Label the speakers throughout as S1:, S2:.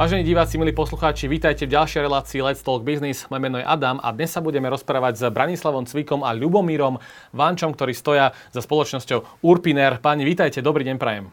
S1: Vážení diváci, milí poslucháči, vítajte v ďalšej relácii Let's Talk Business. Moje meno je Adam a dnes sa budeme rozprávať s Branislavom Cvikom a Ľubomírom Vančom, ktorí stoja za spoločnosťou Urpiner. Páni, vítajte, dobrý deň prajem.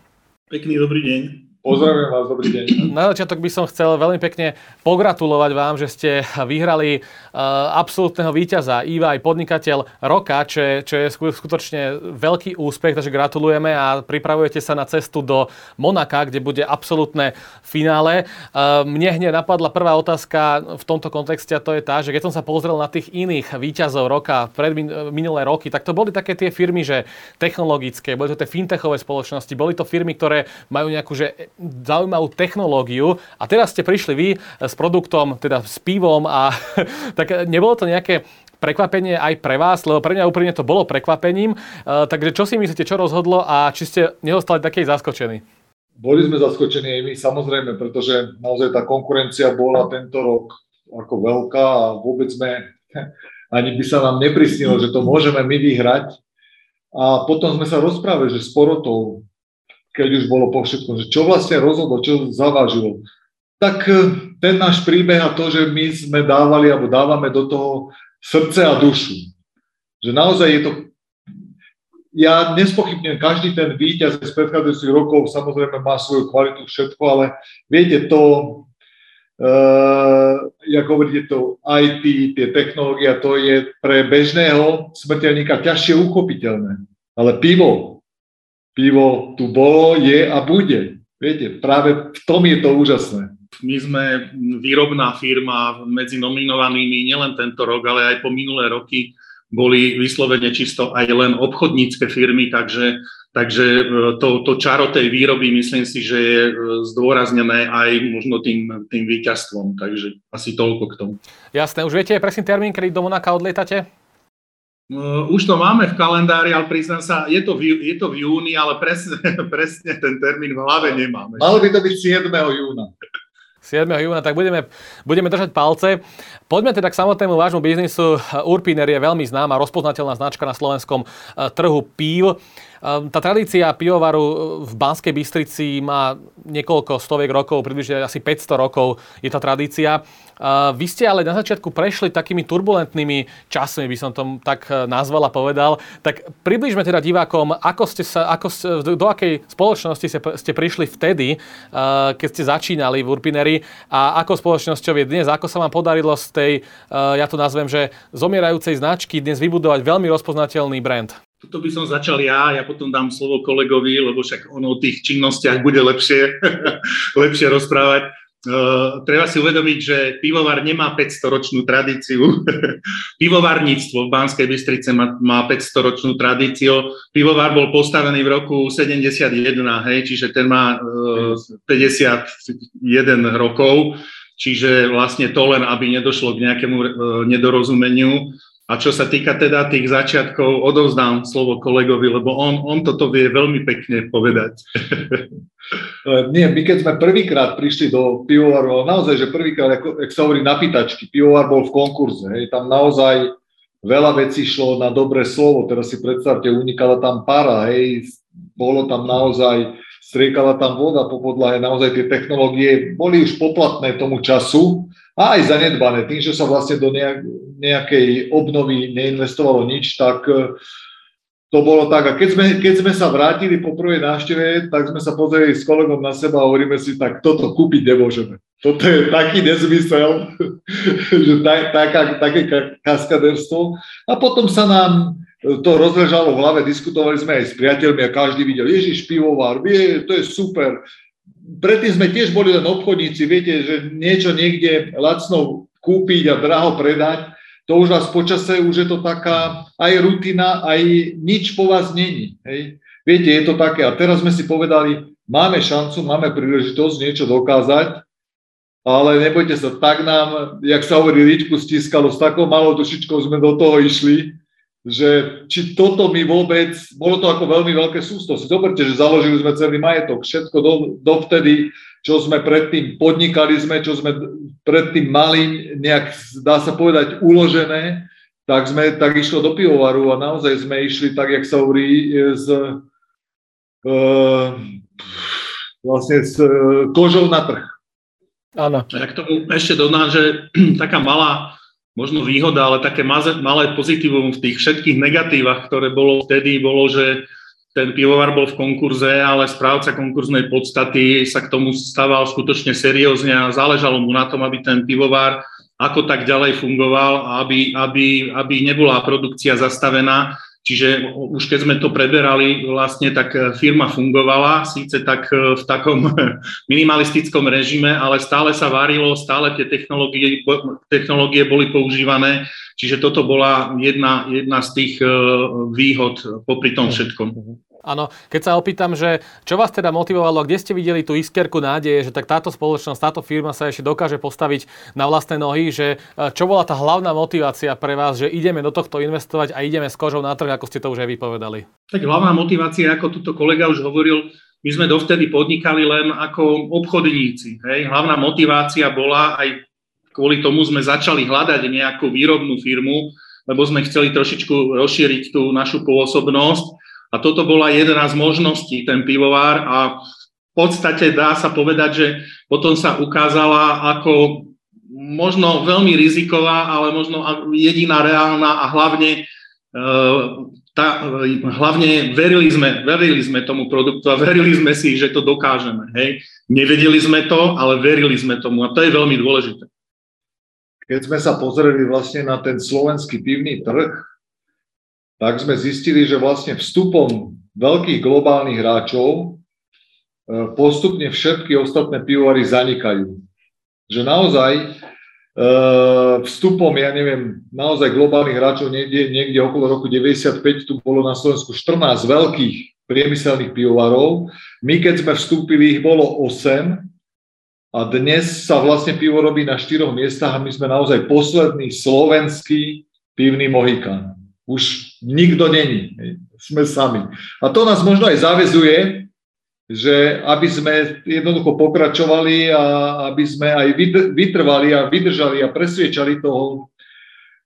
S2: Pekný dobrý deň.
S3: Pozdravujem vás, dobrý deň.
S1: Na začiatok by som chcel veľmi pekne pogratulovať vám, že ste vyhrali uh, absolútneho víťaza, EY podnikateľ roka, čo je, čo je skutočne veľký úspech, takže gratulujeme a pripravujete sa na cestu do Monaka, kde bude absolútne finále. Uh, mne hneď napadla prvá otázka v tomto kontexte a to je tá, že keď som sa pozrel na tých iných víťazov roka, pred minulé roky, tak to boli také tie firmy, že technologické, boli to tie fintechové spoločnosti, boli to firmy, ktoré majú nejakú že zaujímavú technológiu a teraz ste prišli vy s produktom, teda s pivom a tak nebolo to nejaké prekvapenie aj pre vás, lebo pre mňa úprimne to bolo prekvapením. Uh, takže čo si myslíte, čo rozhodlo a či ste neostali takej zaskočení?
S3: Boli sme zaskočení aj my, samozrejme, pretože naozaj tá konkurencia bola tento rok ako veľká a vôbec sme, ani by sa nám neprisnilo, že to môžeme my vyhrať. A potom sme sa rozprávali, že s porotou keď už bolo po všetkom, že čo vlastne rozhodlo, čo zavážilo. Tak e, ten náš príbeh a to, že my sme dávali alebo dávame do toho srdce a dušu. Že naozaj je to... Ja nespochybnem, každý ten víťaz z predchádzajúcich rokov samozrejme má svoju kvalitu všetko, ale viete to, uh, jak hovoríte to IT, tie technológie, to je pre bežného smrteľníka ťažšie uchopiteľné. Ale pivo, pivo tu bolo, je a bude. Viete, práve v tom je to úžasné.
S2: My sme výrobná firma medzi nominovanými nielen tento rok, ale aj po minulé roky boli vyslovene čisto aj len obchodnícke firmy, takže, takže e, to, to čaro tej výroby myslím si, že je e, zdôraznené aj možno tým, tým víťazstvom, takže asi toľko k tomu.
S1: Jasné, už viete presný termín, kedy do Monaka odlietate?
S2: Uh, už to máme v kalendári, ale priznám sa, je to v, je to v júni, ale presne, presne ten termín v hlave nemáme.
S3: Malo by to byť 7. júna.
S1: 7. júna, tak budeme, budeme držať palce. Poďme teda k samotnému vášmu biznisu. Urpiner je veľmi známa, rozpoznateľná značka na slovenskom eh, trhu pív. Ehm, tá tradícia pivovaru eh, v Banskej Bystrici má niekoľko stoviek rokov, približne asi 500 rokov je tá tradícia. Ehm, vy ste ale na začiatku prešli takými turbulentnými časmi, by som to tak eh, nazval a povedal. Tak približme teda divákom, ako ste sa, ako ste, do akej spoločnosti ste, prišli vtedy, eh, keď ste začínali v Urpineri a ako spoločnosťou je dnes, ako sa vám podarilo z tej, ja to nazvem, že zomierajúcej značky dnes vybudovať veľmi rozpoznateľný brand.
S2: Tuto by som začal ja, ja potom dám slovo kolegovi, lebo však on o tých činnostiach bude lepšie, lepšie rozprávať. Uh, treba si uvedomiť, že pivovar nemá 500-ročnú tradíciu. Pivovarníctvo v Banskej Bystrice má, má 500-ročnú tradíciu. Pivovar bol postavený v roku 71, hej, čiže ten má uh, 51 rokov, čiže vlastne to len, aby nedošlo k nejakému uh, nedorozumeniu. A čo sa týka teda tých začiatkov, odovzdám slovo kolegovi, lebo on, on toto vie veľmi pekne povedať.
S3: Nie, my keď sme prvýkrát prišli do pivovaru, naozaj, že prvýkrát, ako, ako sa hovorí na pýtačky, pivovar bol v konkurze, hej, tam naozaj veľa vecí šlo na dobré slovo, teraz si predstavte, unikala tam para, hej, bolo tam naozaj, striekala tam voda po podlahe, naozaj tie technológie boli už poplatné tomu času, a aj zanedbané. Tým, že sa vlastne do nejak, nejakej obnovy neinvestovalo nič, tak e, to bolo tak. A keď sme, keď sme sa vrátili po prvej návšteve, tak sme sa pozreli s kolegom na seba a hovoríme si, tak toto kúpiť nemôžeme. Toto je taký nezmysel, že tak, taká, také kaskaderstvo. A potom sa nám to rozležalo v hlave, diskutovali sme aj s priateľmi a každý videl, Ježiš, pivovar, vie, to je super, predtým sme tiež boli len obchodníci, viete, že niečo niekde lacno kúpiť a draho predať, to už vás počase, už je to taká aj rutina, aj nič po vás není. Hej. Viete, je to také. A teraz sme si povedali, máme šancu, máme príležitosť niečo dokázať, ale nebojte sa, tak nám, jak sa hovorí, ričku stiskalo, s takou malou dušičkou sme do toho išli, že či toto mi vôbec, bolo to ako veľmi veľké sústo. Si zoberte, že založili sme celý majetok, všetko do, dovtedy, čo sme predtým podnikali sme, čo sme predtým mali nejak, dá sa povedať, uložené, tak sme tak išlo do pivovaru a naozaj sme išli tak, jak sa hovorí, z, uh, vlastne s uh, kožou na trh.
S1: Áno.
S2: Ja k tomu ešte dodám, že taká malá možno výhoda, ale také malé pozitívum v tých všetkých negatívach, ktoré bolo vtedy, bolo, že ten pivovar bol v konkurze, ale správca konkurznej podstaty sa k tomu stával skutočne seriózne a záležalo mu na tom, aby ten pivovar ako tak ďalej fungoval, aby, aby, aby nebola produkcia zastavená. Čiže už keď sme to preberali, vlastne tak firma fungovala, síce tak e, v takom minimalistickom režime, ale stále sa varilo, stále tie technológie, technológie boli používané, čiže toto bola jedna, jedna z tých e, výhod popri tom všetkom.
S1: Áno, keď sa opýtam, že čo vás teda motivovalo, kde ste videli tú iskerku nádeje, že tak táto spoločnosť, táto firma sa ešte dokáže postaviť na vlastné nohy, že e, čo bola tá hlavná motivácia pre vás, že ideme do tohto investovať a ideme s kožou na trh, ako ste to už aj vypovedali?
S2: Tak hlavná motivácia, ako tuto kolega už hovoril, my sme dovtedy podnikali len ako obchodníci. Hej. Hlavná motivácia bola, aj kvôli tomu sme začali hľadať nejakú výrobnú firmu, lebo sme chceli trošičku rozšíriť tú našu pôsobnosť a toto bola jedna z možností, ten pivovár a v podstate dá sa povedať, že potom sa ukázala ako možno veľmi riziková, ale možno jediná reálna a hlavne, e, tá, hlavne verili, sme, verili sme tomu produktu a verili sme si, že to dokážeme. Hej. Nevedeli sme to, ale verili sme tomu a to je veľmi dôležité.
S3: Keď sme sa pozreli vlastne na ten slovenský pivný trh, tak sme zistili, že vlastne vstupom veľkých globálnych hráčov e, postupne všetky ostatné pivovary zanikajú. Že naozaj e, vstupom, ja neviem, naozaj globálnych hráčov niekde, niekde okolo roku 95 tu bolo na Slovensku 14 veľkých priemyselných pivovarov. My keď sme vstúpili, ich bolo 8 a dnes sa vlastne pivo robí na štyroch miestach a my sme naozaj posledný slovenský pivný Mohikán už nikto není. Sme sami. A to nás možno aj zavezuje, že aby sme jednoducho pokračovali a aby sme aj vytrvali a vydržali a presviečali toho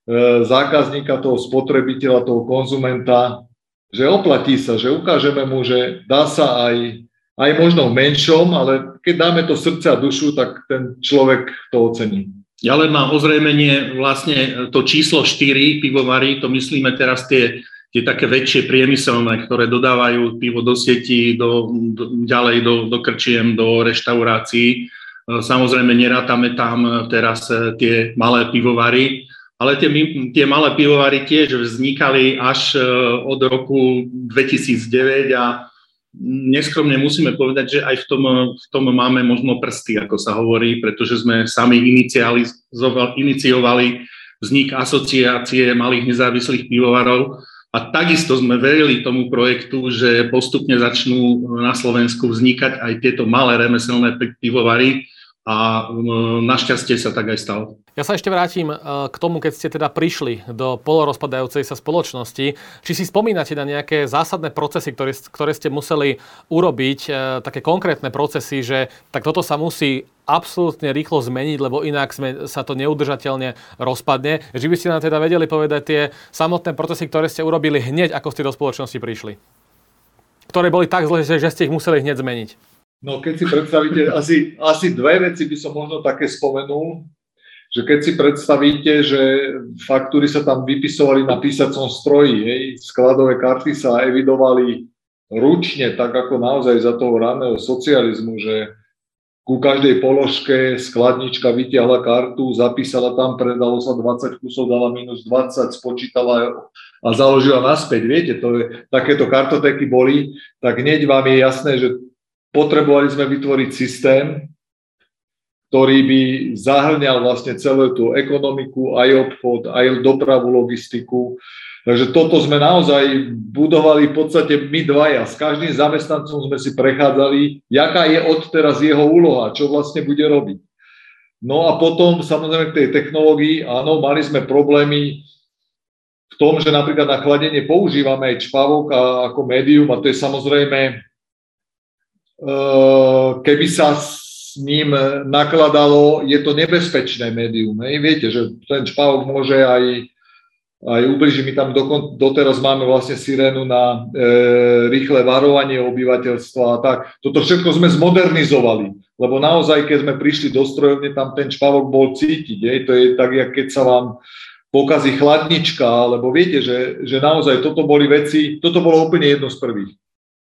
S3: e, zákazníka, toho spotrebiteľa, toho konzumenta, že oplatí sa, že ukážeme mu, že dá sa aj, aj možno v menšom, ale keď dáme to srdce a dušu, tak ten človek to ocení.
S2: Len na ozrejmenie vlastne to číslo 4 pivovary, to myslíme teraz tie, tie také väčšie priemyselné, ktoré dodávajú pivo do sieti, do, do, ďalej do, do krčiem, do reštaurácií. E, samozrejme, nerátame tam teraz e, tie malé pivovary, ale tie, tie malé pivovary tiež vznikali až e, od roku 2009 a neskromne musíme povedať, že aj v tom, v tom máme možno prsty, ako sa hovorí, pretože sme sami iniciovali vznik asociácie malých nezávislých pivovarov. A takisto sme verili tomu projektu, že postupne začnú na Slovensku vznikať aj tieto malé remeselné pivovary, a um, našťastie sa tak aj stalo.
S1: Ja sa ešte vrátim uh, k tomu, keď ste teda prišli do polorozpadajúcej sa spoločnosti. Či si spomínate na nejaké zásadné procesy, ktoré, ktoré ste museli urobiť, uh, také konkrétne procesy, že tak toto sa musí absolútne rýchlo zmeniť, lebo inak sme, sa to neudržateľne rozpadne. Že by ste nám teda vedeli povedať tie samotné procesy, ktoré ste urobili hneď, ako ste do spoločnosti prišli. Ktoré boli tak zlé, že ste ich museli hneď zmeniť.
S3: No keď si predstavíte, asi, asi dve veci by som možno také spomenul, že keď si predstavíte, že faktúry sa tam vypisovali na písacom stroji, hej, skladové karty sa evidovali ručne, tak ako naozaj za toho raného socializmu, že ku každej položke skladnička vytiahla kartu, zapísala tam, predalo sa 20 kusov, dala minus 20, spočítala a založila naspäť. Viete, to je, takéto kartotéky boli, tak hneď vám je jasné, že potrebovali sme vytvoriť systém, ktorý by zahrňal vlastne celú tú ekonomiku, aj obchod, aj dopravu, logistiku. Takže toto sme naozaj budovali v podstate my dvaja. S každým zamestnancom sme si prechádzali, jaká je odteraz jeho úloha, čo vlastne bude robiť. No a potom samozrejme k tej technológii, áno, mali sme problémy v tom, že napríklad na chladenie používame aj čpavok ako médium a to je samozrejme keby sa s ním nakladalo, je to nebezpečné médium. Hej. Viete, že ten čpavok môže aj, aj ubližiť. My tam dokon, doteraz máme vlastne sirénu na e, rýchle varovanie obyvateľstva a tak. Toto všetko sme zmodernizovali, lebo naozaj, keď sme prišli do strojovne, tam ten čpavok bol cítiť. Je. To je tak, jak keď sa vám pokazí chladnička, alebo viete, že, že naozaj toto boli veci, toto bolo úplne jedno z prvých.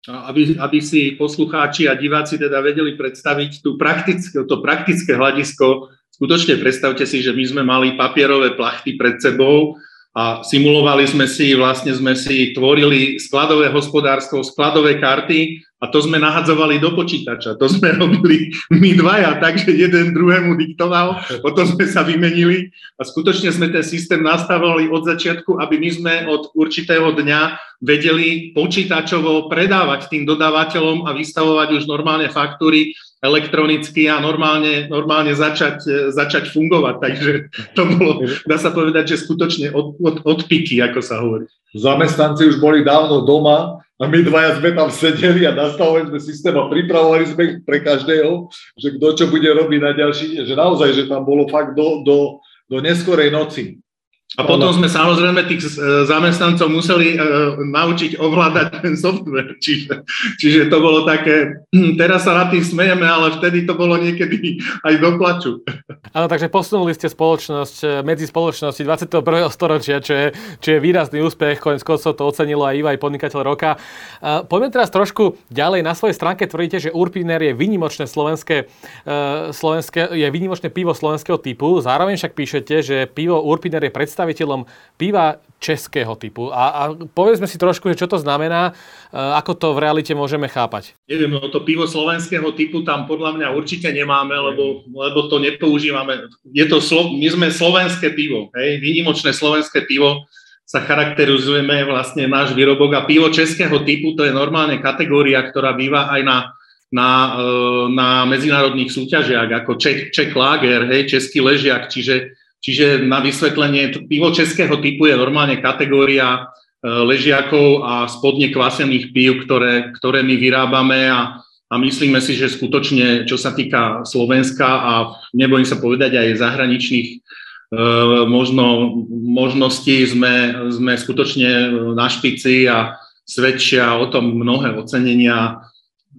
S2: Aby, aby si poslucháči a diváci teda vedeli predstaviť tú praktické, to praktické hľadisko, skutočne predstavte si, že my sme mali papierové plachty pred sebou a simulovali sme si, vlastne sme si tvorili skladové hospodárstvo, skladové karty a to sme nahadzovali do počítača. To sme robili my dvaja, takže jeden druhému diktoval, potom sme sa vymenili a skutočne sme ten systém nastavovali od začiatku, aby my sme od určitého dňa vedeli počítačovo predávať tým dodávateľom a vystavovať už normálne faktúry elektronicky a normálne, normálne začať, začať fungovať. Takže to bolo, dá sa povedať, že skutočne od, od, od piky, ako sa hovorí.
S3: Zamestnanci už boli dávno doma a my dvaja sme tam sedeli a nastavovali sme systém a pripravovali sme pre každého, že kto čo bude robiť na ďalší, že naozaj, že tam bolo fakt do, do, do neskorej noci.
S2: A potom sme samozrejme tých e, zamestnancov museli uh, naučiť ovládať ten software. Čiže, čiže to bolo také, hm, teraz sa na tým smejeme, ale vtedy to bolo niekedy aj do plaču.
S1: Áno, takže posunuli ste spoločnosť e, medzi spoločnosti 21. storočia, čo je, čo je výrazný úspech. Konec koncov to ocenilo aj Iva, aj podnikateľ roka. Poďme teraz trošku ďalej. Na svojej stránke tvrdíte, že Urpiner je výnimočné slovenské, slovenské, je výnimočné pivo slovenského typu. Zároveň však píšete, že pivo Urpiner je predstav predstaviteľom piva českého typu. A, a povedzme si trošku, že čo to znamená, e, ako to v realite môžeme chápať.
S2: Neviem, no to pivo slovenského typu tam podľa mňa určite nemáme, lebo, lebo to nepoužívame. Je to, my sme slovenské pivo, hej, výnimočné slovenské pivo, sa charakterizujeme vlastne náš výrobok a pivo českého typu, to je normálne kategória, ktorá býva aj na, na, e, na medzinárodných súťažiach, ako Czech, Czech Lager, hej, český ležiak, čiže Čiže na vysvetlenie, pivo českého typu je normálne kategória e, ležiakov a spodne kvasených pív, ktoré, ktoré my vyrábame a, a myslíme si, že skutočne, čo sa týka Slovenska a nebojím sa povedať aj zahraničných e, možno, možností, sme, sme skutočne na špici a svedčia o tom mnohé ocenenia.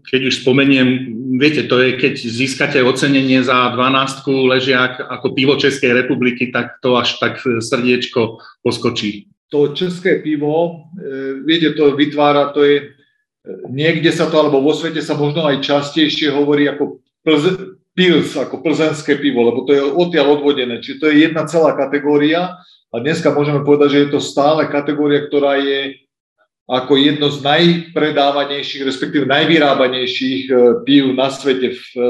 S2: Keď už spomeniem, viete, to je, keď získate ocenenie za 12 ležiak ako pivo Českej republiky, tak to až tak srdiečko poskočí.
S3: To české pivo, e, viete, to vytvára, to je, e, niekde sa to, alebo vo svete sa možno aj častejšie hovorí ako plz, pils, ako plzenské pivo, lebo to je odtiaľ odvodené. Čiže to je jedna celá kategória a dneska môžeme povedať, že je to stále kategória, ktorá je ako jedno z najpredávanejších, respektíve najvyrábanejších e, pív na svete v e,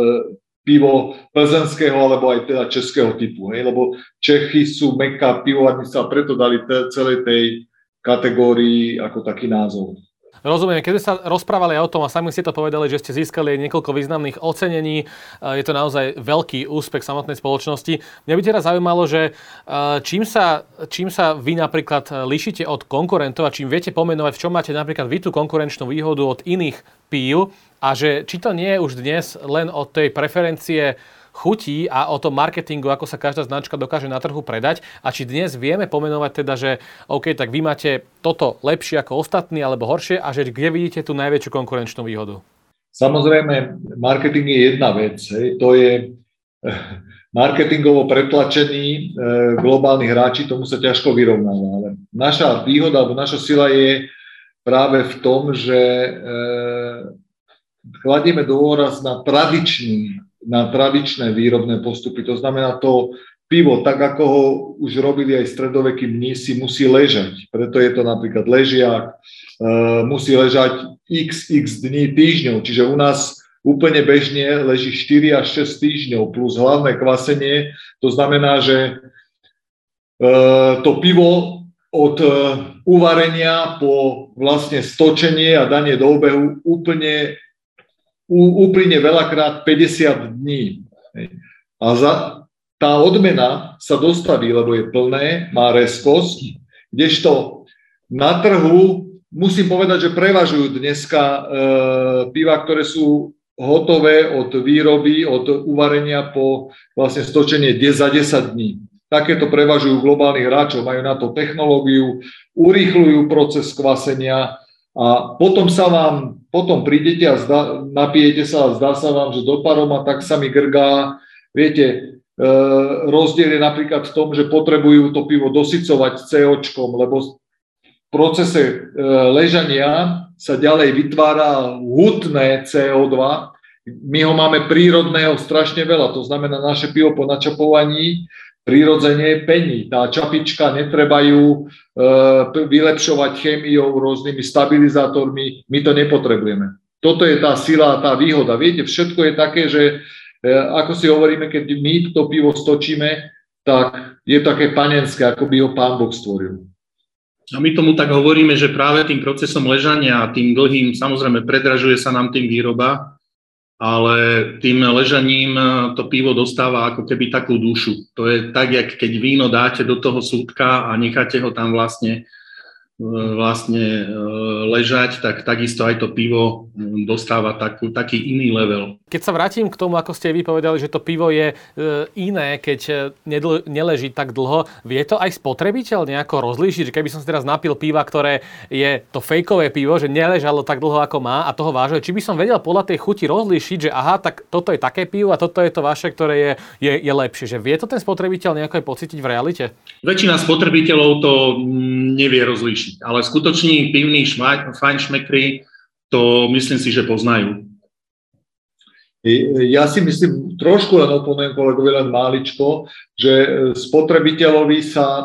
S3: pivo plzenského alebo aj teda českého typu. Hej? Lebo Čechy sú meka pivovarnica a preto dali celej tej kategórii ako taký názov.
S1: Rozumiem, keď sa rozprávali o tom a sami ste to povedali, že ste získali niekoľko významných ocenení, e, je to naozaj veľký úspech samotnej spoločnosti. Mňa by teraz zaujímalo, že e, čím sa, čím sa vy napríklad líšite od konkurentov a čím viete pomenovať, v čom máte napríklad vy tú konkurenčnú výhodu od iných pív a že či to nie je už dnes len od tej preferencie chutí a o tom marketingu, ako sa každá značka dokáže na trhu predať. A či dnes vieme pomenovať teda, že OK, tak vy máte toto lepšie ako ostatní alebo horšie a že kde vidíte tú najväčšiu konkurenčnú výhodu?
S3: Samozrejme, marketing je jedna vec. Hej. To je eh, marketingovo pretlačení e, globálnych hráči, tomu sa ťažko vyrovnáva. Ale naša výhoda alebo naša sila je práve v tom, že e, kladieme dôraz na tradičný na tradičné výrobné postupy. To znamená, to pivo, tak ako ho už robili aj stredovekí mnísi, musí ležať. Preto je to napríklad ležiak, e, musí ležať xx dní, týždňov. Čiže u nás úplne bežne leží 4 až 6 týždňov plus hlavné kvasenie. To znamená, že e, to pivo od e, uvarenia po vlastne stočenie a danie do obehu úplne úplne veľakrát 50 dní. A za, tá odmena sa dostaví, lebo je plné, má reskosť, kdežto na trhu musím povedať, že prevažujú dneska e, piva, ktoré sú hotové od výroby, od uvarenia po vlastne stočenie za 10 dní. Takéto prevažujú globálnych hráčov, majú na to technológiu, urýchľujú proces kvasenia, a a potom sa vám, potom prídete a zda, napijete sa a zdá sa vám, že do paroma tak sa mi grgá. Viete, e, rozdiel je napríklad v tom, že potrebujú to pivo dosycovať CO, lebo v procese e, ležania sa ďalej vytvára hutné CO2. My ho máme prírodného strašne veľa, to znamená naše pivo po načapovaní prirodzene pení. Tá čapička netreba ju e, vylepšovať chémiou, rôznymi stabilizátormi, my to nepotrebujeme. Toto je tá sila, tá výhoda. Viete, všetko je také, že e, ako si hovoríme, keď my to pivo stočíme, tak je také panenské, ako by ho pán Boh stvoril.
S2: A my tomu tak hovoríme, že práve tým procesom ležania a tým dlhým, samozrejme, predražuje sa nám tým výroba, ale tým ležaním eh, to pivo dostáva ako keby takú dušu. To je tak, jak keď víno dáte do toho súdka a necháte ho tam vlastne vlastne e, ležať, tak takisto aj to pivo dostáva takú, taký iný level.
S1: Keď sa vrátim k tomu, ako ste vypovedali, že to pivo je e, iné, keď e, neleží tak dlho, vie to aj spotrebiteľ nejako rozlíšiť, že keby som si teraz napil piva, ktoré je to fejkové pivo, že neležalo tak dlho, ako má a toho vážne, či by som vedel podľa tej chuti rozlíšiť, že aha, tak toto je také pivo a toto je to vaše, ktoré je, je, je lepšie. Že vie to ten spotrebiteľ nejako aj pocítiť v realite?
S2: Väčšina spotrebiteľov to nevie rozlíšiť ale skutoční pivní fajnšmekry to myslím si, že poznajú.
S3: Ja si myslím, trošku len oponujem kolegovi len máličko, že e, spotrebiteľovi sa e,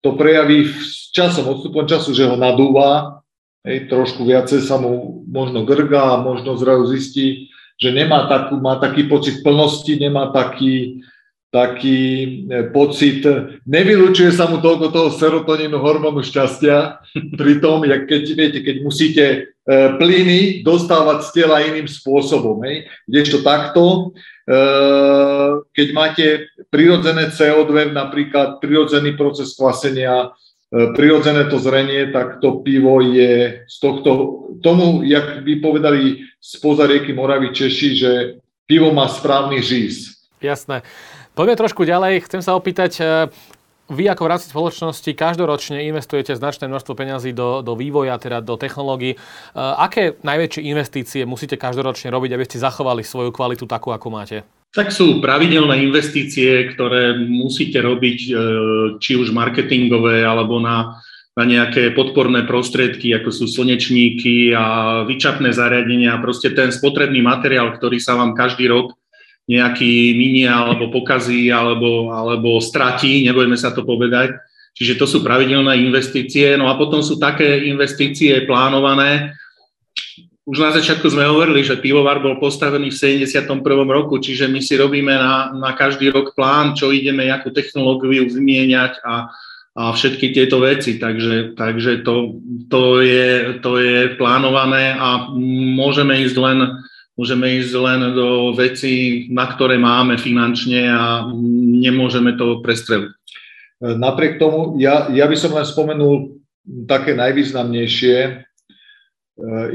S3: to prejaví s časom, odstupom času, že ho nadúva, hej, trošku viacej sa mu možno grgá, možno zrazu zistí, že nemá takú, má taký pocit plnosti, nemá taký, taký e, pocit, nevylučuje sa mu toľko toho serotonínu, hormónu šťastia, pri tom, jak keď, viete, keď musíte e, plyny dostávať z tela iným spôsobom. Hej. Kdežto takto, e, keď máte prirodzené CO2, napríklad prirodzený proces kvasenia, prirodzené to zrenie, tak to pivo je z tohto, tomu, jak by povedali spoza rieky Moravy Češi, že pivo má správny říz.
S1: Jasné. Poďme trošku ďalej. Chcem sa opýtať, e, vy ako v rámci spoločnosti každoročne investujete značné množstvo peňazí do, do vývoja, teda do technológií. E, aké najväčšie investície musíte každoročne robiť, aby ste zachovali svoju kvalitu takú, ako máte?
S2: Tak sú pravidelné investície, ktoré musíte robiť, e, či už marketingové, alebo na, na nejaké podporné prostriedky, ako sú slnečníky a vyčapné zariadenia. Proste ten spotrebný materiál, ktorý sa vám každý rok nejaký minie alebo pokazí alebo, alebo stratí, nebojme sa to povedať. Čiže to sú pravidelné investície. No a potom sú také investície plánované. Už na začiatku sme hovorili, že pivovar bol postavený v 71. roku, čiže my si robíme na, na každý rok plán, čo ideme, akú technológiu vymieňať a, a všetky tieto veci. Takže, takže to, to, je, to je plánované a môžeme ísť len môžeme ísť len do vecí, na ktoré máme finančne a nemôžeme to prestreliť.
S3: Napriek tomu, ja, ja by som len spomenul také najvýznamnejšie e,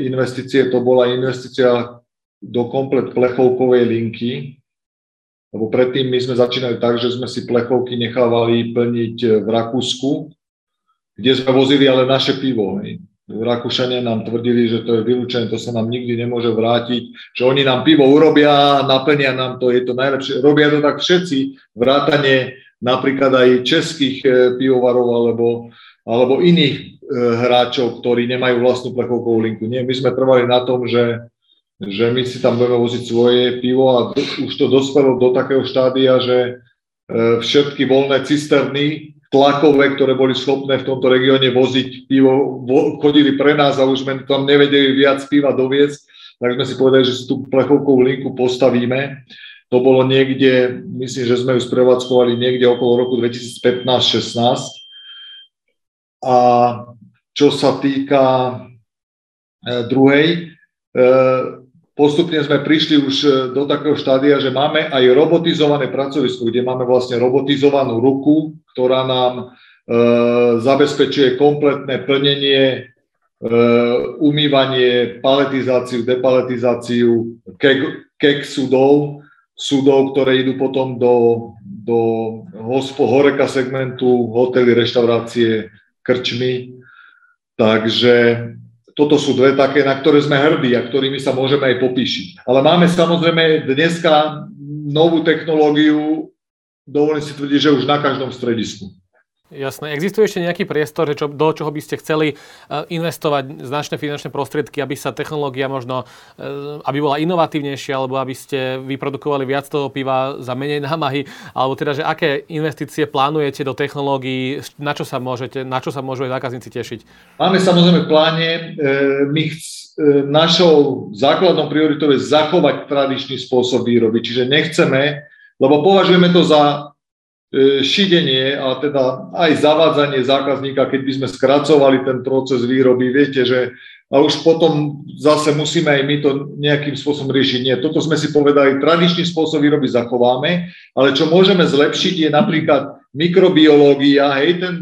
S3: investície. To bola investícia do komplet plechovkovej linky, lebo predtým my sme začínali tak, že sme si plechovky nechávali plniť v Rakúsku, kde sme vozili ale naše pivo. Rakúšania nám tvrdili, že to je vylúčené, to sa nám nikdy nemôže vrátiť, že oni nám pivo urobia, naplnia nám to, je to najlepšie. Robia to tak všetci, vrátane napríklad aj českých e, pivovarov alebo, alebo iných e, hráčov, ktorí nemajú vlastnú plechovkovú linku. Nie, my sme trvali na tom, že, že my si tam budeme voziť svoje pivo a už to dospelo do takého štádia, že e, všetky voľné cisterny tlakové, ktoré boli schopné v tomto regióne voziť pivo, vo, chodili pre nás a už sme tam nevedeli viac piva doviesť, tak sme si povedali, že si tú plechovkovú linku postavíme. To bolo niekde, myslím, že sme ju sprevádzkovali niekde okolo roku 2015-16. A čo sa týka e, druhej, e, postupne sme prišli už e, do takého štádia, že máme aj robotizované pracovisko, kde máme vlastne robotizovanú ruku, ktorá nám e, zabezpečuje kompletné plnenie, e, umývanie, paletizáciu, depaletizáciu, kek, kek sudov, sudov, ktoré idú potom do, do hospo, horeka segmentu, hotely, reštaurácie, krčmy. Takže toto sú dve také, na ktoré sme hrdí a ktorými sa môžeme aj popíšiť. Ale máme samozrejme dneska novú technológiu, dovolím si tvrdiť, že už na každom stredisku.
S1: Jasné. Existuje ešte nejaký priestor, čo, do čoho by ste chceli uh, investovať značné finančné prostriedky, aby sa technológia možno, uh, aby bola inovatívnejšia, alebo aby ste vyprodukovali viac toho piva za menej námahy, alebo teda, že aké investície plánujete do technológií, na čo sa, môžete, na čo sa môžu aj zákazníci tešiť?
S3: Máme samozrejme pláne, e, my chc, našou základnou prioritou je zachovať tradičný spôsob výroby, čiže nechceme, lebo považujeme to za E, šidenie a teda aj zavádzanie zákazníka, keď by sme skracovali ten proces výroby, viete, že a už potom zase musíme aj my to nejakým spôsobom riešiť. Nie, toto sme si povedali, tradičný spôsob výroby zachováme, ale čo môžeme zlepšiť je napríklad mikrobiológia, hej, ten,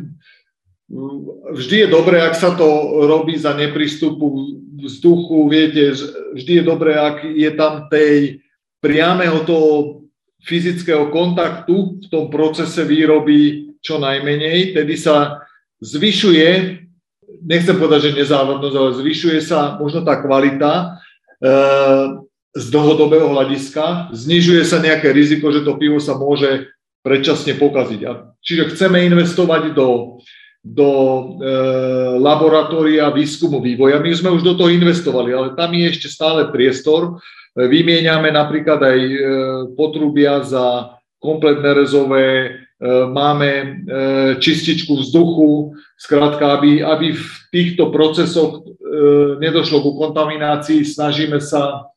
S3: vždy je dobré, ak sa to robí za neprístupu vzduchu, viete, vždy je dobré, ak je tam tej priameho toho fyzického kontaktu v tom procese výroby čo najmenej, tedy sa zvyšuje, nechcem povedať, že nezávadnosť, ale zvyšuje sa možno tá kvalita e, z dlhodobého hľadiska, znižuje sa nejaké riziko, že to pivo sa môže predčasne pokaziť. A čiže chceme investovať do, do e, laboratória výskumu vývoja. My sme už do toho investovali, ale tam je ešte stále priestor, Vymieňame napríklad aj e, potrubia za kompletné rezové, e, máme e, čističku vzduchu, skrátka, aby, aby v týchto procesoch nedošlo ku kontaminácii, snažíme sa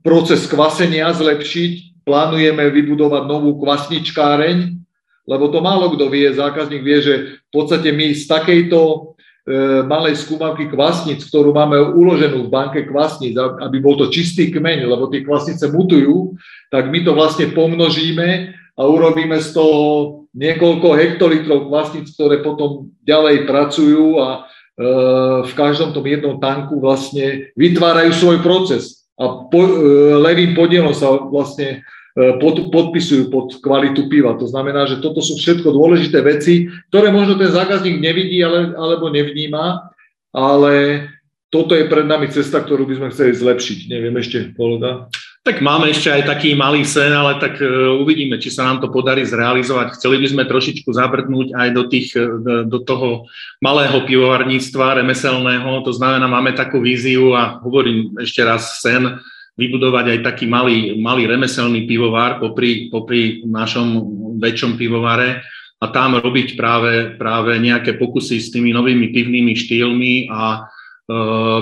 S3: proces kvasenia zlepšiť, plánujeme vybudovať novú kvasničkáreň, lebo to málo kto vie, zákazník vie, že v podstate my z takejto malej skúmavky kvasnic, ktorú máme uloženú v banke kvasnic, aby bol to čistý kmeň, lebo tie kvasnice mutujú, tak my to vlastne pomnožíme a urobíme z toho niekoľko hektolitrov kvasnic, ktoré potom ďalej pracujú a e, v každom tom jednom tanku vlastne vytvárajú svoj proces. A po, e, levým podielom sa vlastne E, pod, podpisujú pod kvalitu piva. To znamená, že toto sú všetko dôležité veci, ktoré možno ten zákazník nevidí ale, alebo nevníma, ale toto je pred nami cesta, ktorú by sme chceli zlepšiť. Neviem ešte, kolega.
S2: Tak máme ešte aj taký malý sen, ale tak uh, uvidíme, či sa nám to podarí zrealizovať. Chceli by sme trošičku zabrdnúť aj do, tých, do, do toho malého pivovarníctva remeselného. To znamená, máme takú víziu a hovorím ešte raz sen, vybudovať aj taký malý, malý remeselný pivovar popri, popri našom väčšom pivovare a tam robiť práve, práve nejaké pokusy s tými novými pivnými štýlmi a e,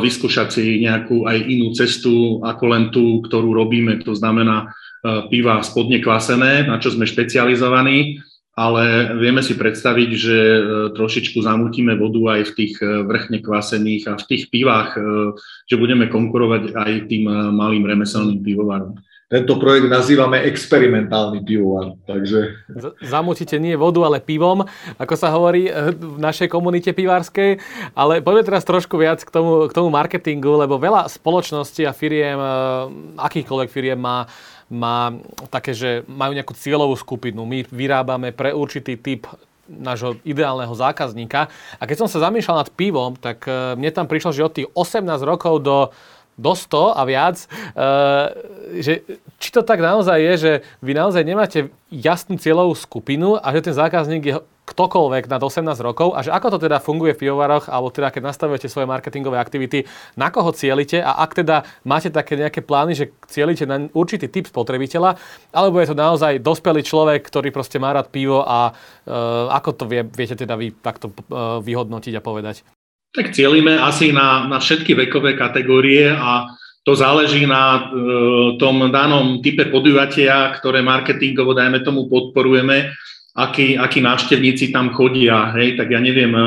S2: vyskúšať si nejakú aj inú cestu ako len tú, ktorú robíme, to znamená e, piva spodne kvasené, na čo sme špecializovaní ale vieme si predstaviť, že e, trošičku zamutíme vodu aj v tých e, vrchne kvasených a v tých pivách, e, že budeme konkurovať aj tým malým remeselným pivovarom.
S3: Tento projekt nazývame experimentálny pivovar. Takže...
S1: Zamutíte nie vodu, ale pivom, ako sa hovorí v našej komunite pivárskej. Ale poďme teraz trošku viac k tomu, k tomu marketingu, lebo veľa spoločností a firiem, akýchkoľvek firiem má má také, že majú nejakú cieľovú skupinu. My vyrábame pre určitý typ nášho ideálneho zákazníka. A keď som sa zamýšľal nad pivom, tak e, mne tam prišlo, že od tých 18 rokov do, do 100 a viac, e, že či to tak naozaj je, že vy naozaj nemáte jasnú cieľovú skupinu a že ten zákazník je ktokoľvek nad 18 rokov a že ako to teda funguje v pivovaroch, alebo teda keď nastavujete svoje marketingové aktivity, na koho cielite a ak teda máte také nejaké plány, že cielite na určitý typ spotrebiteľa, alebo je to naozaj dospelý človek, ktorý proste má rád pivo a e, ako to vie, viete teda vy takto e, vyhodnotiť a povedať?
S2: Tak cielime asi na, na všetky vekové kategórie a to záleží na e, tom danom type podujatia, ktoré marketingovo, dajme tomu, podporujeme akí, akí návštevníci tam chodia, hej, tak ja neviem, e,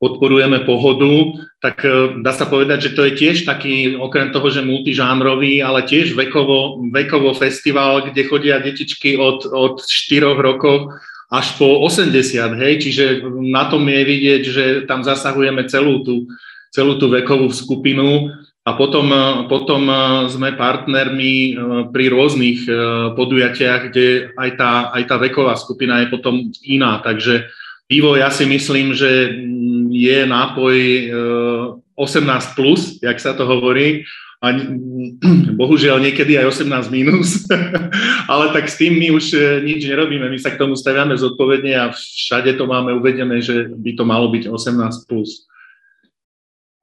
S2: podporujeme pohodu, tak e, dá sa povedať, že to je tiež taký, okrem toho, že multižánrový, ale tiež vekovo, vekovo festival, kde chodia detičky od, od 4 rokov až po 80, hej, čiže na tom je vidieť, že tam zasahujeme celú tú, celú tú vekovú skupinu. A potom, e, potom e, sme partnermi e, pri rôznych podujatiach, kde aj tá, aj tá veková skupina je potom iná. Takže pivo ja si myslím, že je nápoj 18+, plus, jak sa to hovorí, a bohužiaľ niekedy aj 18 minus, ale tak s tým my už e, nič nerobíme, my sa k tomu staviame zodpovedne a všade to máme uvedené, že by to malo byť 18+. Plus.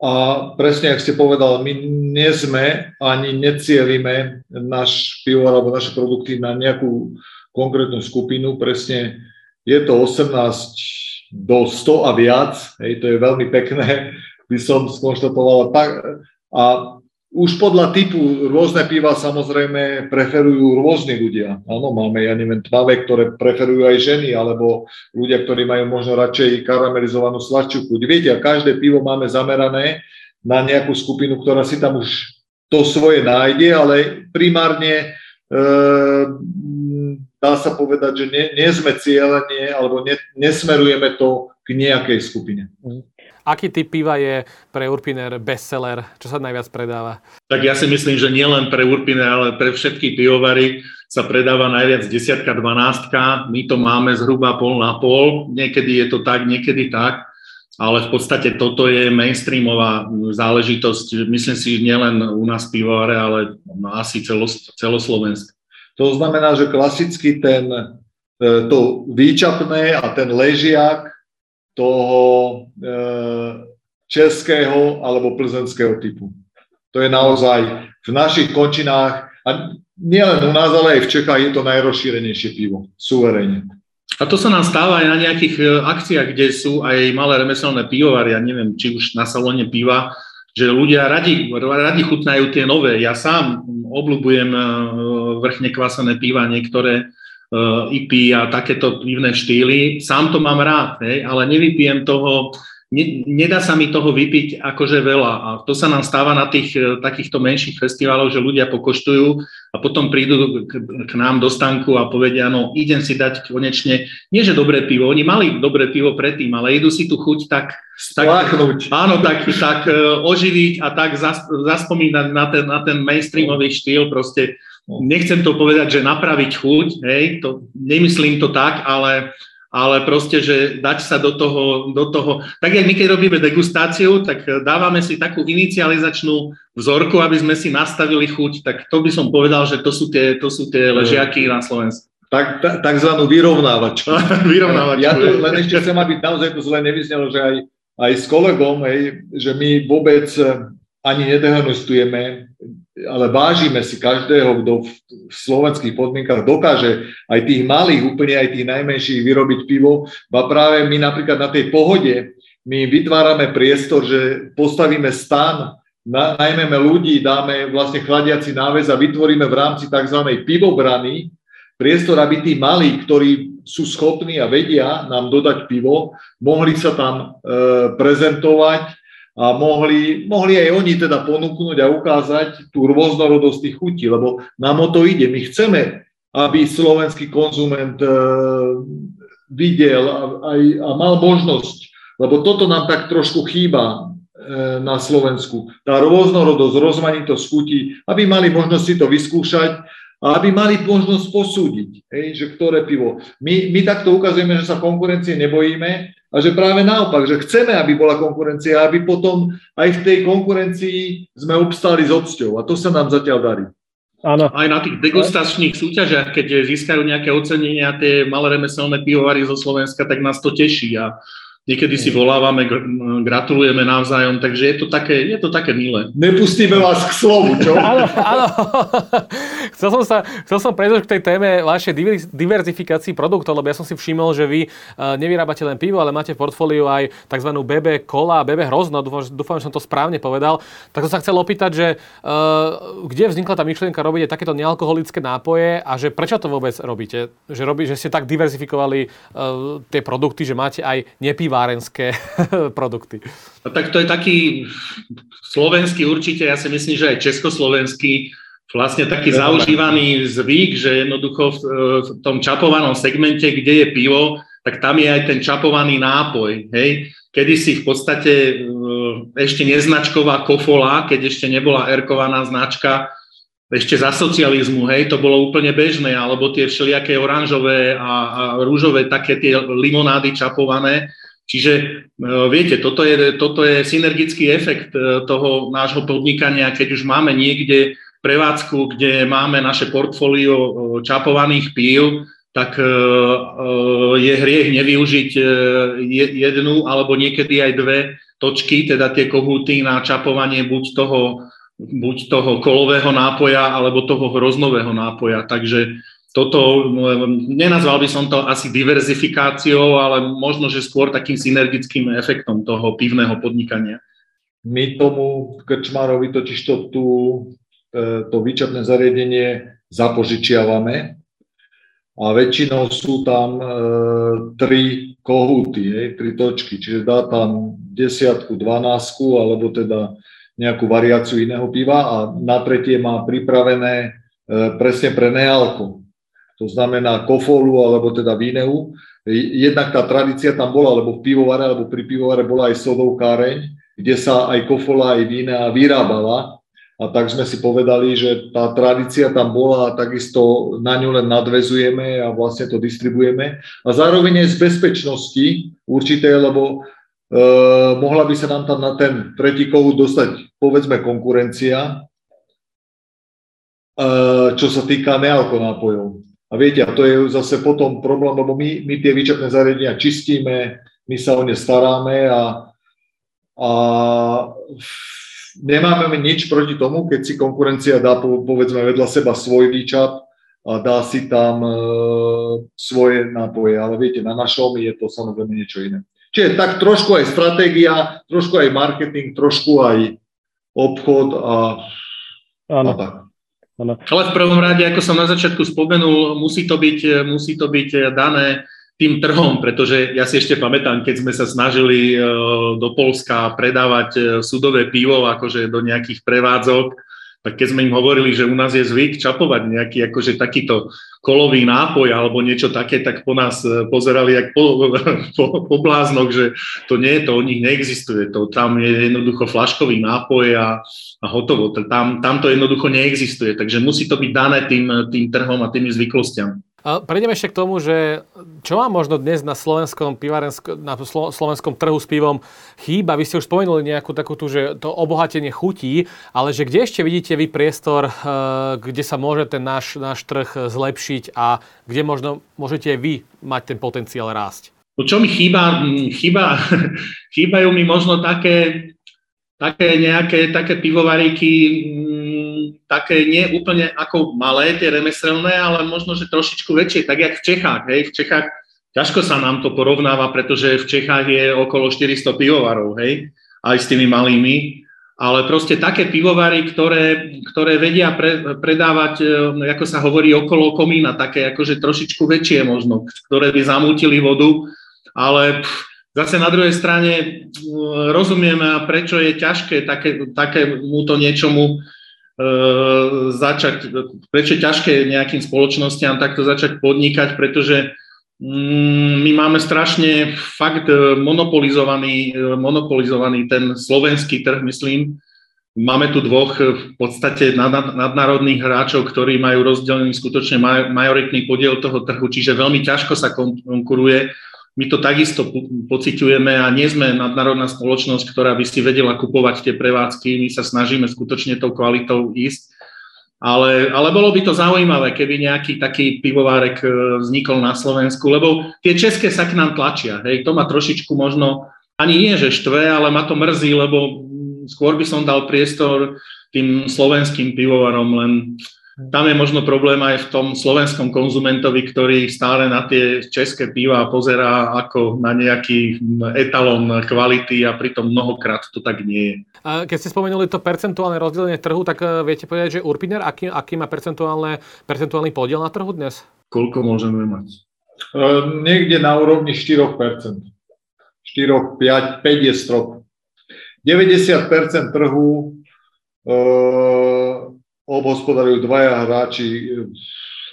S3: A presne, ak ste povedal, my nie sme ani necielime náš pivovar alebo naše produkty na nejakú konkrétnu skupinu. Presne je to 18 do 100 a viac, hej, to je veľmi pekné, by som skonštatoval. A už podľa typu rôzne piva samozrejme preferujú rôzni ľudia. Áno, máme, ja neviem, tmavé, ktoré preferujú aj ženy, alebo ľudia, ktorí majú možno radšej karamelizovanú sladšiu chuť. Viete, a každé pivo máme zamerané na nejakú skupinu, ktorá si tam už to svoje nájde, ale primárne e, dá sa povedať, že nie, nie sme cieľenie alebo ne, nesmerujeme to k nejakej skupine. Mhm.
S1: Aký typ piva je pre Urpiner bestseller? Čo sa najviac predáva?
S2: Tak ja si myslím, že nielen pre Urpiner, ale pre všetky pivovary sa predáva najviac desiatka, dvanástka. My to máme zhruba pol na pol. Niekedy je to tak, niekedy tak. Ale v podstate toto je mainstreamová záležitosť. Myslím si, že nielen u nás pivovare, ale asi celos, celoslovenské.
S3: To znamená, že klasicky ten, e, to výčapné a ten ležiak toho e, českého alebo plzenského typu. To je naozaj v našich končinách, a nielen u nás, ale aj v Čechách je to najrozšírenejšie pivo, suverejne.
S2: A to sa nám stáva aj na nejakých e, akciách, kde sú aj malé remeselné pivovary, ja neviem, či už na salóne piva, že ľudia radi, radi chutnajú tie nové. Ja sám obľúbujem e, vrchne kvasené piva, niektoré IP a takéto pivné štýly. Sám to mám rád, hej, ale nevypijem toho, ne, nedá sa mi toho vypiť akože veľa. A to sa nám stáva na tých e, takýchto menších festivaloch, že ľudia pokoštujú a potom prídu k, k nám do stanku a povedia, no idem si dať konečne, nie že dobré pivo, oni mali dobré pivo predtým, ale idú si tu chuť tak, tak áno, tak, tak e, oživiť a tak zas, zaspomínať na ten, na ten mainstreamový štýl, proste nechcem to povedať, že napraviť chuť, hej, to, nemyslím to tak, ale, ale proste, že dať sa do toho, do toho, tak jak my keď robíme degustáciu, tak dávame si takú inicializačnú vzorku, aby sme si nastavili chuť, tak to by som povedal, že to sú tie, to sú tie ležiaky na Slovensku.
S3: Tak, tak, takzvanú vyrovnávačku.
S2: vyrovnávačku.
S3: Ja tu len ešte chcem, aby naozaj to zle nevyznelo, že aj, aj s kolegom, hej, že my vôbec ani nedehonestujeme ale vážime si každého, kto v slovenských podmienkach dokáže aj tých malých, úplne aj tých najmenších vyrobiť pivo. A práve my napríklad na tej pohode, my vytvárame priestor, že postavíme stan, najmeme ľudí, dáme vlastne chladiaci náves a vytvoríme v rámci tzv. pivobrany priestor, aby tí malí, ktorí sú schopní a vedia nám dodať pivo, mohli sa tam e, prezentovať, a mohli, mohli aj oni teda ponúknuť a ukázať tú rôznorodosť tých chutí, lebo nám o to ide. My chceme, aby slovenský konzument e, videl a, mal možnosť, lebo toto nám tak trošku chýba e, na Slovensku. Tá rôznorodosť, rozmanitosť chutí, aby mali možnosť si to vyskúšať a aby mali možnosť posúdiť, hej, že ktoré pivo. My, my takto ukazujeme, že sa konkurencie nebojíme a že práve naopak, že chceme, aby bola konkurencia, aby potom aj v tej konkurencii sme obstáli s odsťou. A to sa nám zatiaľ darí.
S2: Áno. Aj na tých degustačných súťažiach, keď získajú nejaké ocenenia tie malé remeselné pivovary zo Slovenska, tak nás to teší. A Niekedy si volávame, gratulujeme navzájom, takže je to také, je to také milé.
S3: Nepustíme vás k slovu, čo?
S1: áno, áno. chcel som sa, chcel som prejsť k tej téme vašej diverzifikácii produktov, lebo ja som si všimol, že vy e, nevyrábate len pivo, ale máte v portfóliu aj tzv. BB kola, BB hrozno, dúfam, dúfam, že som to správne povedal. Tak som sa chcel opýtať, že uh, kde vznikla tá myšlienka robiť takéto nealkoholické nápoje a že prečo to vôbec robíte? Že, robí, že ste tak diverzifikovali uh, tie produkty, že máte aj nepivo pivárenské produkty?
S2: No, tak to je taký slovenský určite, ja si myslím, že aj československý vlastne taký zaužívaný zvyk, že jednoducho v, v tom čapovanom segmente, kde je pivo, tak tam je aj ten čapovaný nápoj. Hej? Kedy si v podstate e, ešte neznačková kofola, keď ešte nebola erkovaná značka, ešte za socializmu, hej, to bolo úplne bežné, alebo tie všelijaké oranžové a, a rúžové také tie limonády čapované, Čiže viete, toto je, toto je synergický efekt toho nášho podnikania, keď už máme niekde prevádzku, kde máme naše portfólio čapovaných pív, tak je hriech nevyužiť jednu alebo niekedy aj dve točky, teda tie kohúty na čapovanie buď toho, buď toho kolového nápoja alebo toho hroznového nápoja. Takže toto, nenazval by som to asi diverzifikáciou, ale možno, že skôr takým synergickým efektom toho pivného podnikania.
S3: My tomu krčmárovi totiž to, tu, e, to výčapné zariadenie zapožičiavame a väčšinou sú tam e, tri kohúty, hej, tri točky, čiže dá tam desiatku, dvanáctku, alebo teda nejakú variáciu iného piva a na tretie má pripravené e, presne pre nealko to znamená kofolu alebo teda víneu. Jednak tá tradícia tam bola, lebo v pivovare alebo pri pivovare bola aj sodovkáreň, kde sa aj kofola, aj vína vyrábala. A tak sme si povedali, že tá tradícia tam bola a takisto na ňu len nadvezujeme a vlastne to distribujeme. A zároveň aj z bezpečnosti určité, lebo e, mohla by sa nám tam na ten tretí kohút dostať, povedzme, konkurencia, e, čo sa týka nealkonápojov. A viete, a to je zase potom problém, lebo my, my tie výčepné zariadenia čistíme, my sa o ne staráme a, a nemáme nič proti tomu, keď si konkurencia dá povedzme vedľa seba svoj výčap a dá si tam e, svoje nápoje, ale viete, na našom je to samozrejme niečo iné. Čiže tak trošku aj stratégia, trošku aj marketing, trošku aj obchod a,
S2: a tak. Ano. Ale v prvom rade, ako som na začiatku spomenul, musí to byť, musí to byť dané tým trhom, pretože ja si ešte pamätám, keď sme sa snažili e, do Polska predávať e, sudové pivo akože do nejakých prevádzok, tak keď sme im hovorili, že u nás je zvyk čapovať nejaký akože takýto kolový nápoj alebo niečo také, tak po nás e, pozerali jak po, po, po bláznoch, že to nie, to o nich neexistuje. To, tam je jednoducho flaškový nápoj a, a hotovo. Tam, tam to jednoducho neexistuje. Takže musí to byť dané tým, tým trhom a tými zvyklostiami.
S1: Prejdeme ešte k tomu, že čo vám možno dnes na slovenskom, na slovenskom trhu s pivom chýba? Vy ste už spomenuli nejakú takú tu, že to obohatenie chutí, ale že kde ešte vidíte vy priestor, eh, kde sa môže ten náš, náš trh zlepšiť a kde možno môžete vy mať ten potenciál rásť?
S2: No čo mi chýba? chýba chýbajú mi možno také, také nejaké také pivovaríky, také nie úplne ako malé tie remeselné, ale možno, že trošičku väčšie, tak jak v Čechách. Hej. V Čechách ťažko sa nám to porovnáva, pretože v Čechách je okolo 400 pivovarov, hej, aj s tými malými. Ale proste také pivovary, ktoré, ktoré vedia pre, predávať, e, ako sa hovorí, okolo komína, také akože trošičku väčšie možno, ktoré by zamútili vodu, ale pff, zase na druhej strane e, rozumieme, prečo je ťažké také, takémuto niečomu začať, prečo je ťažké nejakým spoločnostiam takto začať podnikať, pretože mm, my máme strašne fakt monopolizovaný, monopolizovaný ten slovenský trh, myslím. Máme tu dvoch v podstate nadnárodných hráčov, ktorí majú rozdelený skutočne majoritný podiel toho trhu, čiže veľmi ťažko sa konkuruje my to takisto pociťujeme a nie sme nadnárodná spoločnosť, ktorá by si vedela kupovať tie prevádzky. My sa snažíme skutočne tou kvalitou ísť. Ale, ale bolo by to zaujímavé, keby nejaký taký pivovárek e, vznikol na Slovensku, lebo tie české sa k nám tlačia. Hej, to ma trošičku možno, ani nie že štve, ale ma to mrzí, lebo skôr by som dal priestor tým slovenským pivovarom, len tam je možno problém aj v tom slovenskom konzumentovi, ktorý stále na tie české piva pozerá ako na nejaký etalón kvality a pritom mnohokrát to tak nie je.
S1: A keď ste spomenuli to percentuálne rozdelenie trhu, tak e, viete povedať, že Urpiner, aký, aký má percentuálne, percentuálny podiel na trhu dnes?
S2: Koľko môžeme mať?
S3: Uh, niekde na úrovni 4%. 4, 5, 5 je strop. 90% trhu uh, obhospodarujú dvaja hráči,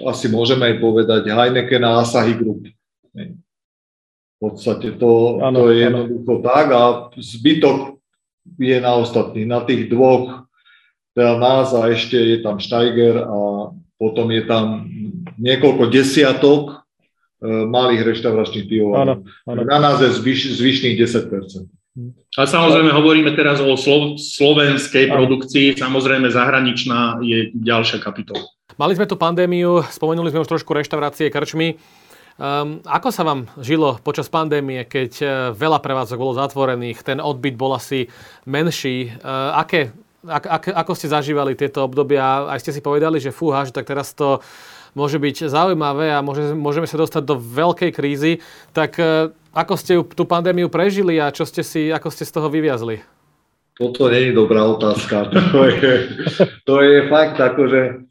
S3: asi môžeme aj povedať, Heineken a Asahi Group. V podstate to, ano, to je jednoducho tak a zbytok je na ostatných. Na tých dvoch, teda nás a ešte je tam Steiger a potom je tam niekoľko desiatok malých reštauračných pivovarov. Na nás je zvyš, zvyšných 10%.
S2: A samozrejme hovoríme teraz o slo- slovenskej produkcii, samozrejme zahraničná je ďalšia kapitola.
S1: Mali sme tu pandémiu, spomenuli sme už trošku reštaurácie, krčmy. Um, ako sa vám žilo počas pandémie, keď uh, veľa prevádzok bolo zatvorených, ten odbyt bol asi menší? Uh, aké, ak, ak, ako ste zažívali tieto obdobia? Aj ste si povedali, že fúha, že tak teraz to môže byť zaujímavé a môže, môžeme sa dostať do veľkej krízy. Tak uh, ako ste tú pandémiu prežili a čo ste si, ako ste z toho vyviazli?
S3: Toto nie je dobrá otázka. To je, to je fakt akože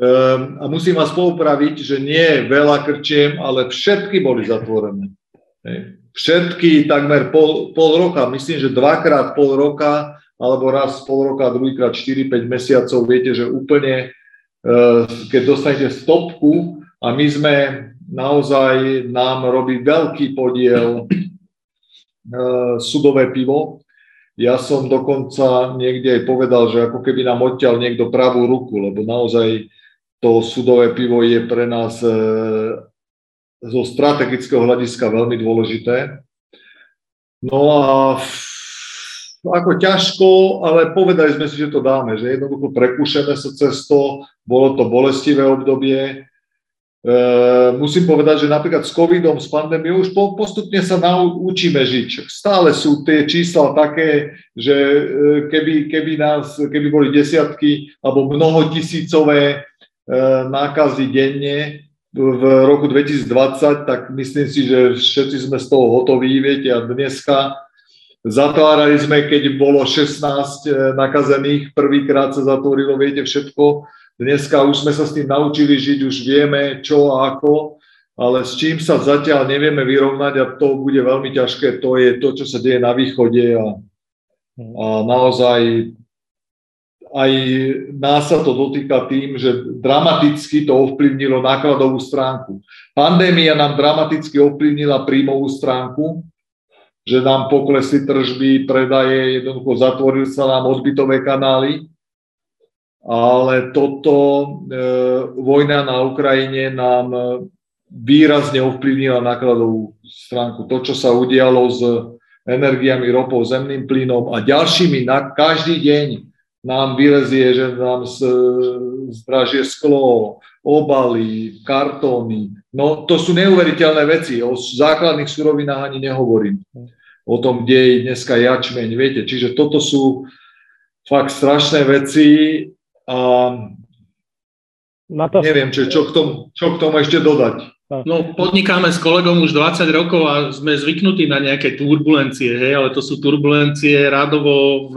S3: Um, a musím vás poupraviť, že nie veľa krčiem, ale všetky boli zatvorené. Hej. Všetky takmer pol, pol roka, myslím, že dvakrát pol roka, alebo raz pol roka, druhýkrát 4-5 mesiacov, viete, že úplne, keď dostanete stopku a my sme naozaj, nám robí veľký podiel uh, sudové pivo, ja som dokonca niekde aj povedal, že ako keby nám odťal niekto pravú ruku, lebo naozaj to sudové pivo je pre nás e, zo strategického hľadiska veľmi dôležité. No a ako ťažko, ale povedali sme si, že to dáme, že jednoducho prekúšeme sa cez to, bolo to bolestivé obdobie. E, musím povedať, že napríklad s covidom, s pandémiou už po, postupne sa naučíme žiť. Stále sú tie čísla také, že e, keby, keby, nás, keby boli desiatky alebo mnohotisícové E, nákazy denne v roku 2020, tak myslím si, že všetci sme z toho hotoví, viete, a dneska zatvárali sme, keď bolo 16 e, nakazených, prvýkrát sa zatvorilo, viete, všetko. Dneska už sme sa s tým naučili žiť, už vieme čo a ako, ale s čím sa zatiaľ nevieme vyrovnať a to bude veľmi ťažké, to je to, čo sa deje na východe a, a naozaj aj nás sa to dotýka tým, že dramaticky to ovplyvnilo nákladovú stránku. Pandémia nám dramaticky ovplyvnila príjmovú stránku, že nám poklesli tržby, predaje, jednoducho zatvorili sa nám odbytové kanály, ale toto e, vojna na Ukrajine nám výrazne ovplyvnila nákladovú stránku. To, čo sa udialo s energiami, ropou, zemným plynom a ďalšími na každý deň nám vylezie, že nám zdražie sklo, obaly, kartóny. No to sú neuveriteľné veci. O základných surovinách ani nehovorím. O tom, kde je dneska jačmeň, viete. Čiže toto sú fakt strašné veci a na to... neviem, čo, čo, k tomu, čo k tomu ešte dodať.
S2: No, podnikáme s kolegom už 20 rokov a sme zvyknutí na nejaké turbulencie, hej, ale to sú turbulencie radovo v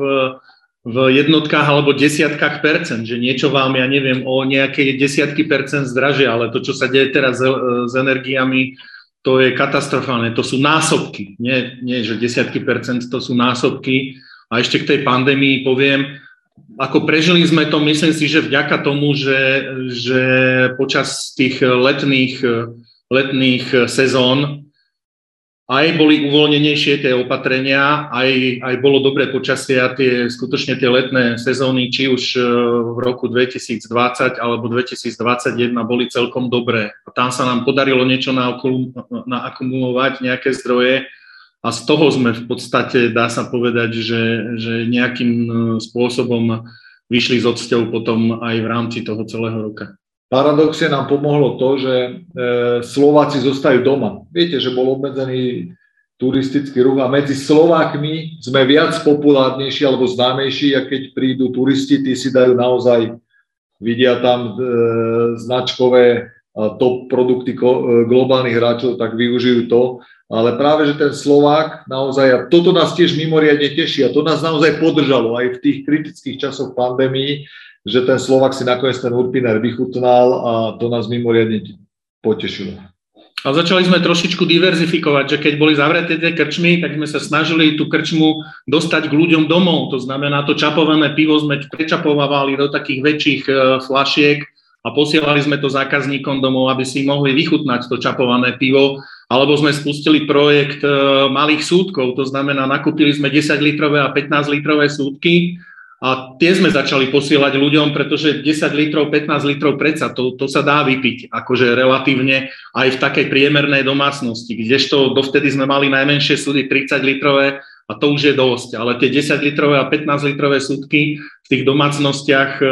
S2: v jednotkách alebo desiatkách percent, že niečo vám, ja neviem, o nejaké desiatky percent zdražia, ale to, čo sa deje teraz s energiami, to je katastrofálne. To sú násobky, nie, nie že desiatky percent, to sú násobky. A ešte k tej pandémii poviem, ako prežili sme to, myslím si, že vďaka tomu, že, že počas tých letných, letných sezón aj boli uvoľnenejšie tie opatrenia, aj, aj bolo dobré počasie a tie, skutočne tie letné sezóny, či už e, v roku 2020 alebo 2021 boli celkom dobré. A tam sa nám podarilo niečo naakumulovať, nejaké zdroje a z toho sme v podstate, dá sa povedať, že, že nejakým e, spôsobom vyšli s odsťou potom aj v rámci toho celého roka.
S3: Paradoxne nám pomohlo to, že e, Slováci zostajú doma. Viete, že bol obmedzený turistický ruch a medzi Slovákmi sme viac populárnejší alebo známejší a keď prídu turisti, tí si dajú naozaj, vidia tam e, značkové a top produkty e, globálnych hráčov, tak využijú to. Ale práve, že ten Slovák naozaj, a toto nás tiež mimoriadne teší a to nás naozaj podržalo aj v tých kritických časoch pandémii, že ten Slovak si nakoniec ten Urpiner vychutnal a to nás mimoriadne potešilo.
S2: A začali sme trošičku diverzifikovať, že keď boli zavreté tie krčmy, tak sme sa snažili tú krčmu dostať k ľuďom domov. To znamená, to čapované pivo sme prečapovávali do takých väčších e, flašiek a posielali sme to zákazníkom domov, aby si mohli vychutnať to čapované pivo. Alebo sme spustili projekt e, malých súdkov, to znamená, nakúpili sme 10 litrové a 15 litrové súdky a tie sme začali posielať ľuďom, pretože 10 litrov, 15 litrov predsa, to, to sa dá vypiť, akože relatívne aj v takej priemernej domácnosti, kdežto dovtedy sme mali najmenšie súdy 30 litrové a to už je dosť, ale tie 10 litrové a 15 litrové súdky v tých domácnostiach e,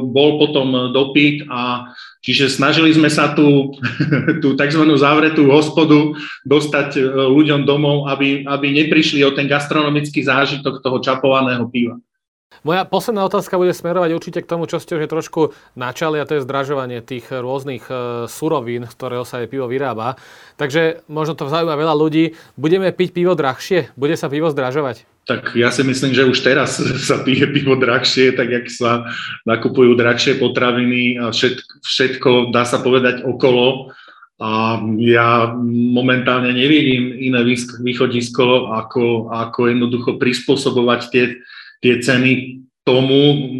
S2: bol potom dopyt a čiže snažili sme sa tú, tú tzv. zavretú hospodu dostať e, ľuďom domov, aby, aby neprišli o ten gastronomický zážitok toho čapovaného piva.
S1: Moja posledná otázka bude smerovať určite k tomu, čo ste už trošku načali, a to je zdražovanie tých rôznych e, surovín, z ktorého sa aj pivo vyrába. Takže možno to zaujíma veľa ľudí. Budeme piť pivo drahšie? Bude sa pivo zdražovať?
S2: Tak ja si myslím, že už teraz sa pije pivo drahšie, tak jak sa nakupujú drahšie potraviny a všetko, všetko dá sa povedať okolo. A ja momentálne nevidím iné východisko, ako, ako jednoducho prispôsobovať tie, tie ceny tomu,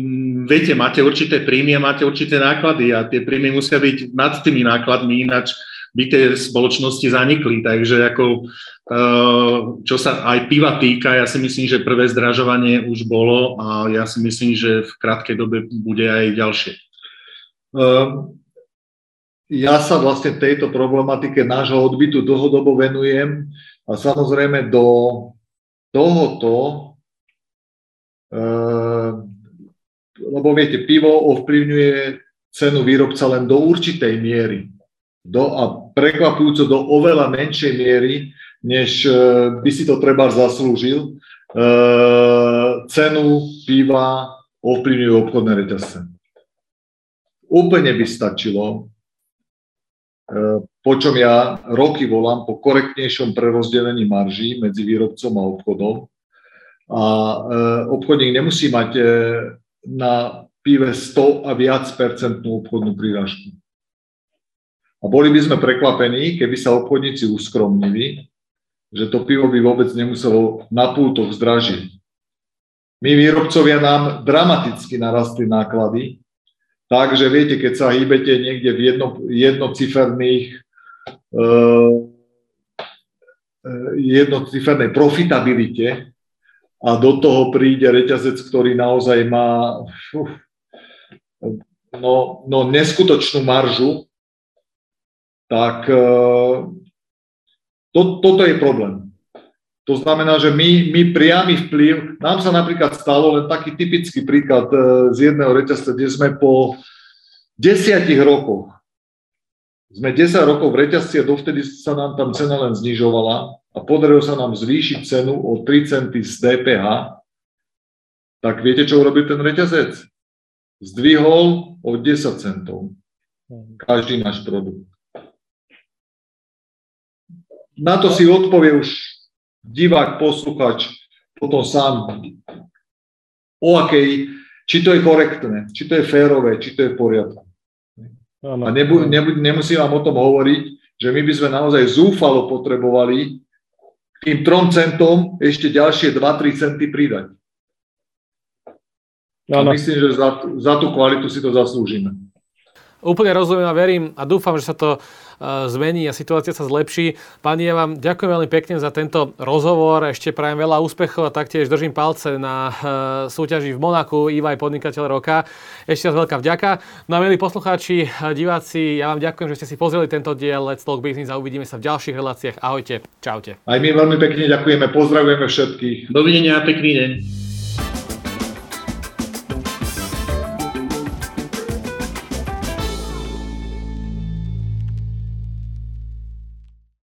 S2: viete, máte určité príjmy a máte určité náklady a tie príjmy musia byť nad tými nákladmi, ináč by tie spoločnosti zanikli. Takže ako, eh, čo sa aj piva týka, ja si myslím, že prvé zdražovanie už bolo a ja si myslím, že v krátkej dobe bude aj ďalšie.
S3: Eh, ja sa vlastne tejto problematike nášho odbytu dlhodobo venujem a samozrejme do tohoto lebo viete, pivo ovplyvňuje cenu výrobca len do určitej miery. Do, a prekvapujúco do oveľa menšej miery, než e, by si to treba zaslúžil. E, cenu piva ovplyvňujú obchodné reťazce. Úplne by stačilo, e, po čom ja roky volám po korektnejšom prerozdelení marží medzi výrobcom a obchodom, a e, obchodník nemusí mať e, na pive 100 a viac percentnú obchodnú príražku. A boli by sme prekvapení, keby sa obchodníci uskromnili, že to pivo by vôbec nemuselo na pultoch zdražiť. My výrobcovia nám dramaticky narastli náklady, takže viete, keď sa hýbete niekde v jedno, jednociferných e, jednocifernej profitabilite, a do toho príde reťazec, ktorý naozaj má uf, no, no, neskutočnú maržu, tak e, to, toto je problém. To znamená, že my, my priamy vplyv, nám sa napríklad stalo len taký typický príklad e, z jedného reťazca, kde sme po desiatich rokoch, sme 10 rokov v reťazci a dovtedy sa nám tam cena len znižovala a podarilo sa nám zvýšiť cenu o 3 centy z DPH, tak viete, čo urobil ten reťazec? Zdvihol o 10 centov každý náš produkt. Na to si odpovie už divák, posluchač, potom sám, o akej, či to je korektné, či to je férové, či to je v poriadku. A nebu, nebu, nemusím vám o tom hovoriť, že my by sme naozaj zúfalo potrebovali tým 3 centom ešte ďalšie 2-3 centy pridať. A myslím, že za, za tú kvalitu si to zaslúžime.
S1: Úplne rozumiem a verím a dúfam, že sa to zmení a situácia sa zlepší. Pani, ja vám ďakujem veľmi pekne za tento rozhovor. Ešte prajem veľa úspechov a taktiež držím palce na e, súťaži v Monaku Ivaj podnikateľ roka. Ešte raz veľká vďaka. No a milí poslucháči, diváci, ja vám ďakujem, že ste si pozreli tento diel Let's Talk Business a uvidíme sa v ďalších reláciách. Ahojte, čaute.
S3: Aj my veľmi pekne ďakujeme, pozdravujeme všetkých.
S2: Dovidenia, pekný deň.